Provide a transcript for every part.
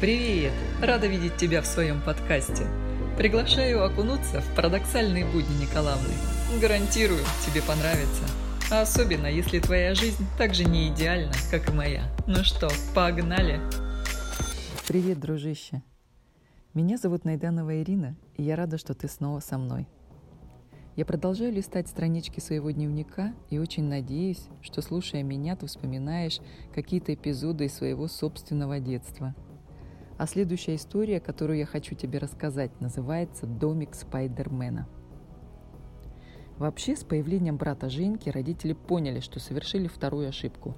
Привет! Рада видеть тебя в своем подкасте. Приглашаю окунуться в парадоксальные будни Николаевны. Гарантирую, тебе понравится. А особенно, если твоя жизнь так же не идеальна, как и моя. Ну что, погнали! Привет, дружище! Меня зовут Найданова Ирина, и я рада, что ты снова со мной. Я продолжаю листать странички своего дневника и очень надеюсь, что, слушая меня, ты вспоминаешь какие-то эпизоды из своего собственного детства – а следующая история, которую я хочу тебе рассказать, называется «Домик Спайдермена». Вообще, с появлением брата Женьки родители поняли, что совершили вторую ошибку.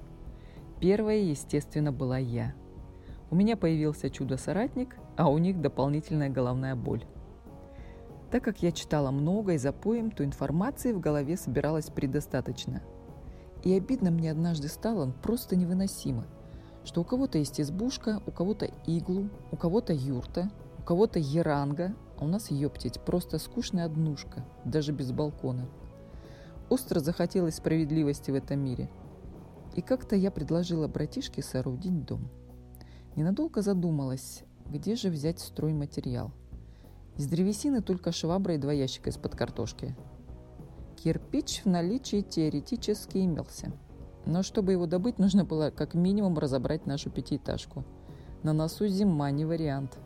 Первая, естественно, была я. У меня появился чудо-соратник, а у них дополнительная головная боль. Так как я читала много и за поем, то информации в голове собиралось предостаточно. И обидно мне однажды стало просто невыносимо – что у кого-то есть избушка, у кого-то иглу, у кого-то юрта, у кого-то еранга, а у нас, ептить, просто скучная однушка, даже без балкона. Остро захотелось справедливости в этом мире. И как-то я предложила братишке соорудить дом. Ненадолго задумалась, где же взять стройматериал. Из древесины только швабра и два ящика из-под картошки. Кирпич в наличии теоретически имелся – но чтобы его добыть, нужно было как минимум разобрать нашу пятиэтажку. На носу зима не вариант.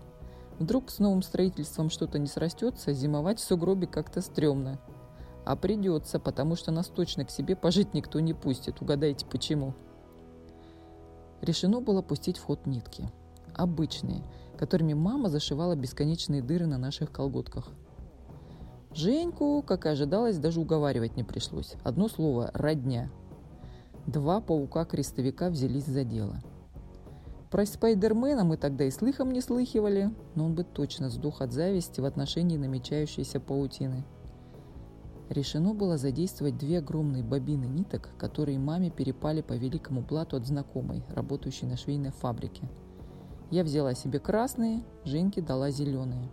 Вдруг с новым строительством что-то не срастется, зимовать в сугробе как-то стрёмно. А придется, потому что нас точно к себе пожить никто не пустит. Угадайте, почему. Решено было пустить в ход нитки. Обычные, которыми мама зашивала бесконечные дыры на наших колготках. Женьку, как и ожидалось, даже уговаривать не пришлось. Одно слово – родня – Два паука-крестовика взялись за дело. Про Спайдермена мы тогда и слыхом не слыхивали, но он бы точно сдох от зависти в отношении намечающейся паутины. Решено было задействовать две огромные бобины ниток, которые маме перепали по великому блату от знакомой, работающей на швейной фабрике. Я взяла себе красные, Женьке дала зеленые.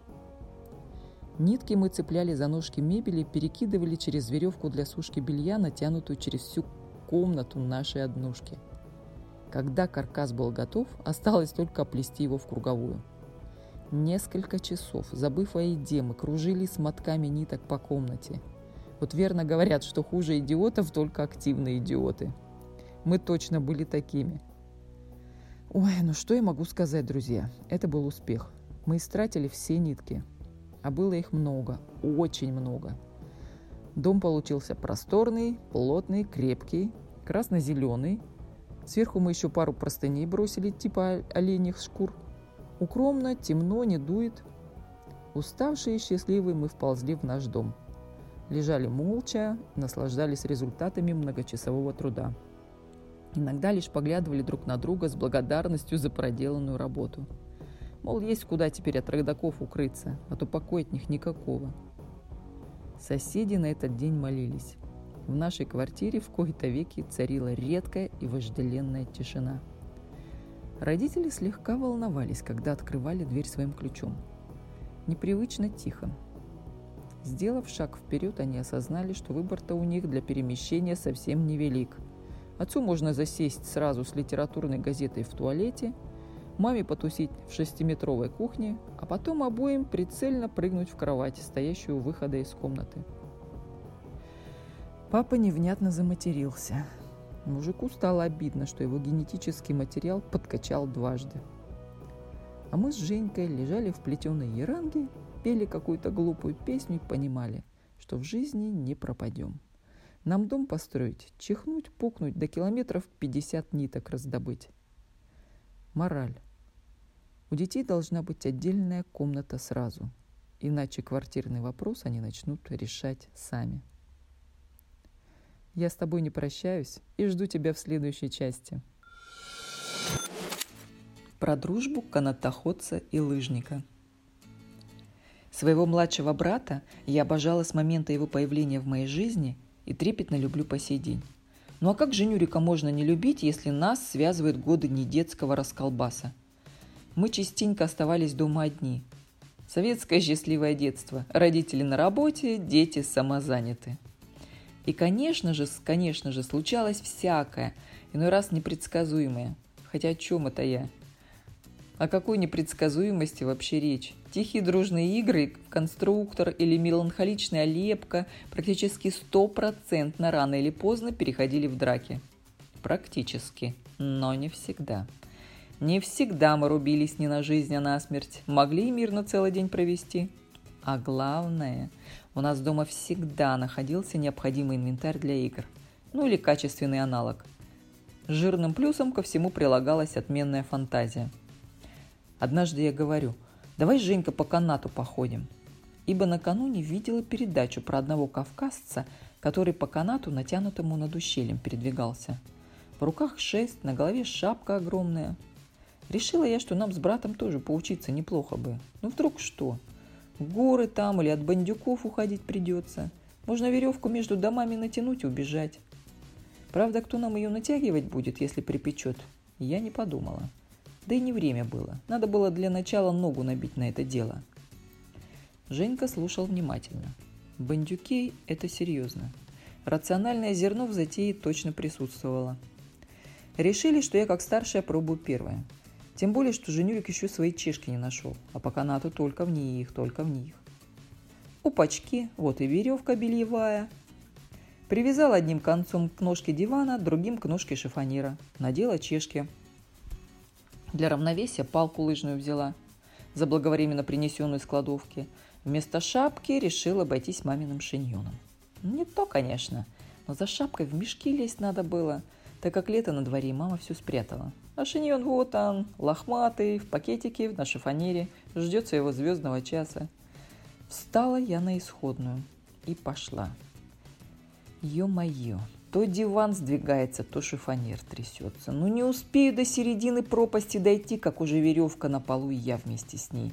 Нитки мы цепляли за ножки мебели и перекидывали через веревку для сушки белья, натянутую через всю комнату нашей однушки. Когда каркас был готов, осталось только оплести его в круговую. Несколько часов, забыв о еде, мы кружили с мотками ниток по комнате. Вот верно говорят, что хуже идиотов только активные идиоты. Мы точно были такими. Ой, ну что я могу сказать, друзья? Это был успех. Мы истратили все нитки. А было их много, очень много. Дом получился просторный, плотный, крепкий, красно-зеленый. Сверху мы еще пару простыней бросили, типа оленьих шкур. Укромно, темно, не дует. Уставшие и счастливые мы вползли в наш дом. Лежали молча, наслаждались результатами многочасового труда. Иногда лишь поглядывали друг на друга с благодарностью за проделанную работу. Мол, есть куда теперь от родаков укрыться, а то покоя от них никакого. Соседи на этот день молились. В нашей квартире в кои-то веки царила редкая и вожделенная тишина. Родители слегка волновались, когда открывали дверь своим ключом. Непривычно тихо. Сделав шаг вперед, они осознали, что выбор-то у них для перемещения совсем невелик. Отцу можно засесть сразу с литературной газетой в туалете – маме потусить в шестиметровой кухне, а потом обоим прицельно прыгнуть в кровать, стоящую у выхода из комнаты. Папа невнятно заматерился. Мужику стало обидно, что его генетический материал подкачал дважды. А мы с Женькой лежали в плетеной еранге, пели какую-то глупую песню и понимали, что в жизни не пропадем. Нам дом построить, чихнуть, пукнуть, до километров 50 ниток раздобыть. Мораль. У детей должна быть отдельная комната сразу, иначе квартирный вопрос они начнут решать сами. Я с тобой не прощаюсь и жду тебя в следующей части. Про дружбу канатоходца и лыжника. Своего младшего брата я обожала с момента его появления в моей жизни и трепетно люблю по сей день. Ну а как же Нюрика можно не любить, если нас связывают годы недетского расколбаса – мы частенько оставались дома одни. Советское счастливое детство. Родители на работе, дети самозаняты. И, конечно же, конечно же, случалось всякое, иной раз непредсказуемое. Хотя о чем это я? О какой непредсказуемости вообще речь? Тихие дружные игры, конструктор или меланхоличная лепка практически стопроцентно рано или поздно переходили в драки. Практически, но не всегда. Не всегда мы рубились не на жизнь, а на смерть. Могли и мирно целый день провести. А главное, у нас дома всегда находился необходимый инвентарь для игр. Ну или качественный аналог. Жирным плюсом ко всему прилагалась отменная фантазия – Однажды я говорю, давай, Женька, по канату походим. Ибо накануне видела передачу про одного кавказца, который по канату, натянутому над ущельем, передвигался. В руках шесть, на голове шапка огромная. Решила я, что нам с братом тоже поучиться неплохо бы. Ну вдруг что? Горы там или от бандюков уходить придется. Можно веревку между домами натянуть и убежать. Правда, кто нам ее натягивать будет, если припечет, я не подумала. Да и не время было. Надо было для начала ногу набить на это дело. Женька слушал внимательно. Бандюкей – это серьезно. Рациональное зерно в затее точно присутствовало. Решили, что я как старшая пробую первое. Тем более, что Женюрик еще свои чешки не нашел, а по канату только в них, только в них. Упачки, вот и веревка бельевая. Привязал одним концом к ножке дивана, другим к ножке шифонера. Надела чешки – для равновесия палку лыжную взяла, заблаговременно принесенную из кладовки. Вместо шапки решил обойтись маминым шиньоном. Не то, конечно, но за шапкой в мешки лезть надо было, так как лето на дворе, мама все спрятала. А шиньон вот он, лохматый, в пакетике, на шифонере, ждет своего звездного часа. Встала я на исходную и пошла. Ё-моё, то диван сдвигается, то шифонер трясется. Ну не успею до середины пропасти дойти, как уже веревка на полу, и я вместе с ней.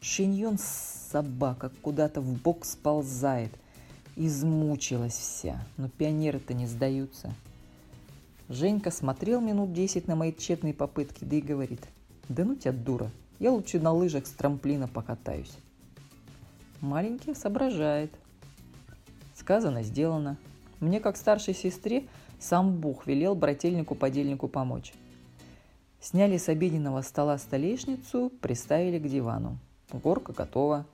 Шиньон собака куда-то в бок сползает. Измучилась вся, но пионеры-то не сдаются. Женька смотрел минут десять на мои тщетные попытки, да и говорит, да ну тебя дура, я лучше на лыжах с трамплина покатаюсь. Маленький соображает. Сказано, сделано. Мне, как старшей сестре, сам Бог велел брательнику-подельнику помочь. Сняли с обеденного стола столешницу, приставили к дивану. Горка готова.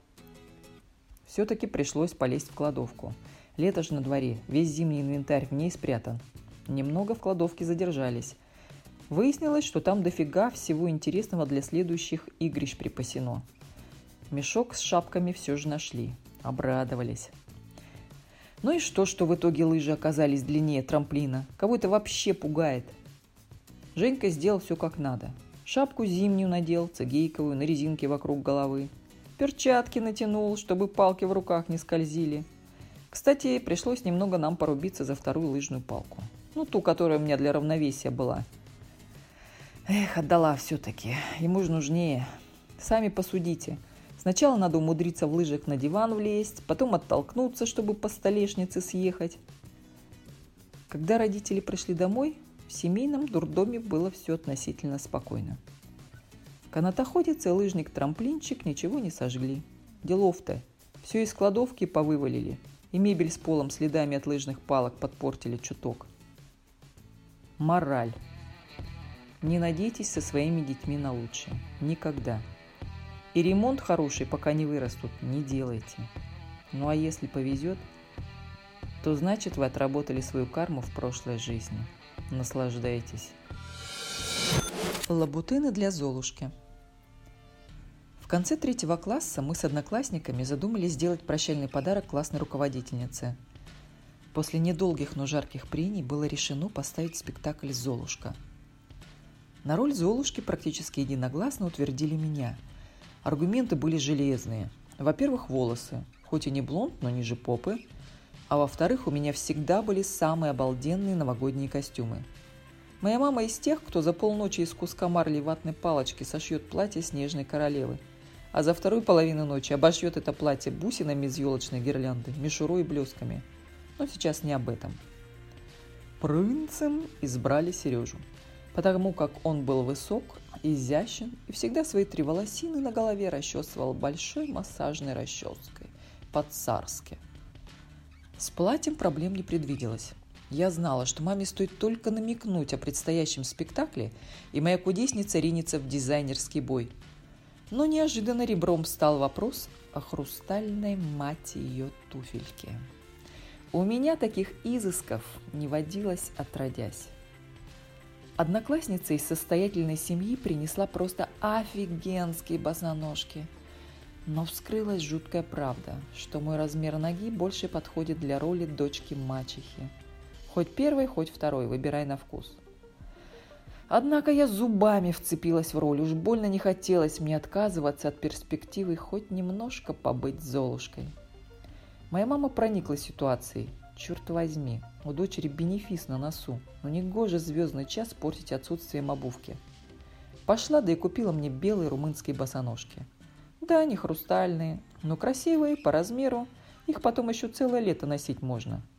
Все-таки пришлось полезть в кладовку. Лето же на дворе, весь зимний инвентарь в ней спрятан. Немного в кладовке задержались. Выяснилось, что там дофига всего интересного для следующих игрищ припасено. Мешок с шапками все же нашли. Обрадовались. Ну и что, что в итоге лыжи оказались длиннее трамплина? Кого это вообще пугает? Женька сделал все как надо. Шапку зимнюю надел, цигейковую, на резинке вокруг головы. Перчатки натянул, чтобы палки в руках не скользили. Кстати, пришлось немного нам порубиться за вторую лыжную палку. Ну, ту, которая у меня для равновесия была. Эх, отдала все-таки. Ему же нужнее. Сами посудите – Сначала надо умудриться в лыжах на диван влезть, потом оттолкнуться, чтобы по столешнице съехать. Когда родители пришли домой, в семейном дурдоме было все относительно спокойно. Канатоходец и лыжник-трамплинчик ничего не сожгли. Делов-то. Все из кладовки повывалили, и мебель с полом следами от лыжных палок подпортили чуток. Мораль. Не надейтесь со своими детьми на лучшее. Никогда. И ремонт хороший, пока не вырастут, не делайте. Ну а если повезет, то значит вы отработали свою карму в прошлой жизни. Наслаждайтесь. Лабутыны для Золушки. В конце третьего класса мы с одноклассниками задумали сделать прощальный подарок классной руководительнице. После недолгих, но жарких прений было решено поставить спектакль «Золушка». На роль Золушки практически единогласно утвердили меня – Аргументы были железные. Во-первых, волосы. Хоть и не блонд, но ниже попы. А во-вторых, у меня всегда были самые обалденные новогодние костюмы. Моя мама из тех, кто за полночи из куска марли ватной палочки сошьет платье снежной королевы, а за вторую половину ночи обошьет это платье бусинами из елочной гирлянды, мишурой и блесками. Но сейчас не об этом. Принцем избрали Сережу, потому как он был высок, изящен и всегда свои три волосины на голове расчесывал большой массажной расческой, по-царски. С платьем проблем не предвиделось. Я знала, что маме стоит только намекнуть о предстоящем спектакле, и моя кудесница ринется в дизайнерский бой. Но неожиданно ребром стал вопрос о хрустальной мате ее туфельки. У меня таких изысков не водилось отродясь. Одноклассница из состоятельной семьи принесла просто офигенские босоножки. Но вскрылась жуткая правда, что мой размер ноги больше подходит для роли дочки мачехи – Хоть первый, хоть второй, выбирай на вкус. Однако я зубами вцепилась в роль, уж больно не хотелось мне отказываться от перспективы хоть немножко побыть Золушкой. Моя мама проникла ситуацией. Черт возьми, у дочери бенефис на носу, но не гоже звездный час портить отсутствием обувки. Пошла да и купила мне белые румынские босоножки. Да, они хрустальные, но красивые, по размеру, их потом еще целое лето носить можно –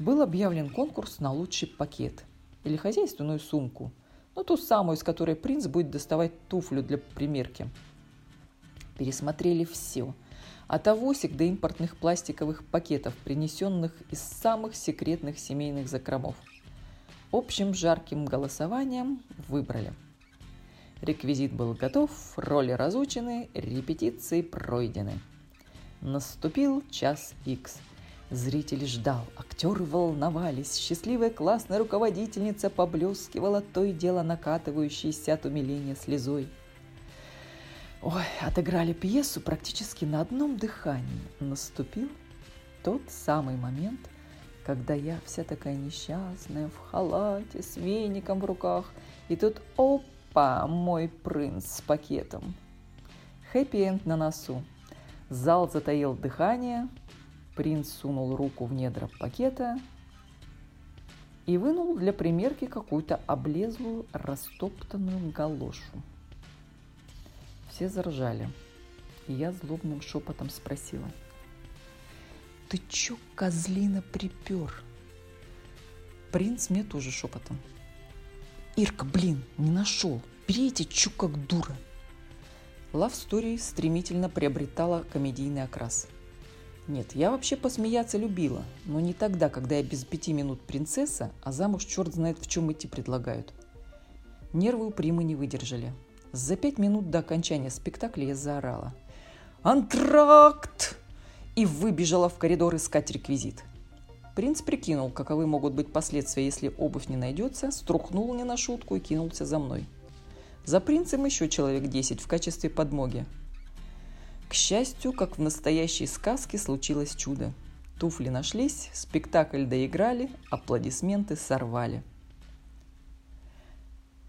был объявлен конкурс на лучший пакет или хозяйственную сумку, ну ту самую, из которой принц будет доставать туфлю для примерки. Пересмотрели все, от авосик до импортных пластиковых пакетов, принесенных из самых секретных семейных закромов. Общим жарким голосованием выбрали. Реквизит был готов, роли разучены, репетиции пройдены. Наступил час икс – Зритель ждал, актеры волновались, счастливая классная руководительница поблескивала то и дело накатывающейся от умиления слезой. Ой, отыграли пьесу практически на одном дыхании. Наступил тот самый момент, когда я вся такая несчастная, в халате, с веником в руках, и тут опа, мой принц с пакетом. Хэппи-энд на носу. Зал затаил дыхание, Принц сунул руку в недра пакета и вынул для примерки какую-то облезлую растоптанную галошу. Все заржали, и я злобным шепотом спросила. «Ты чё, козлина, припер?» Принц мне тоже шепотом. «Ирка, блин, не нашел. Берите чу как дура!» Love Story стремительно приобретала комедийный окрас – нет, я вообще посмеяться любила, но не тогда, когда я без пяти минут принцесса, а замуж черт знает в чем идти предлагают. Нервы у примы не выдержали. За пять минут до окончания спектакля я заорала. «Антракт!» и выбежала в коридор искать реквизит. Принц прикинул, каковы могут быть последствия, если обувь не найдется, струхнул не на шутку и кинулся за мной. За принцем еще человек десять в качестве подмоги – к счастью, как в настоящей сказке случилось чудо. Туфли нашлись, спектакль доиграли, аплодисменты сорвали.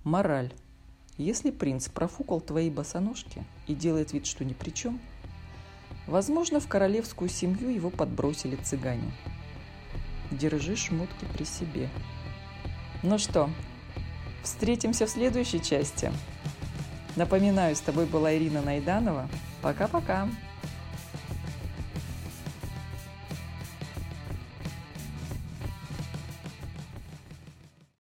Мораль. Если принц профукал твои босоножки и делает вид, что ни при чем, возможно, в королевскую семью его подбросили цыгане. Держи шмотки при себе. Ну что, встретимся в следующей части. Напоминаю, с тобой была Ирина Найданова – Пока-пока.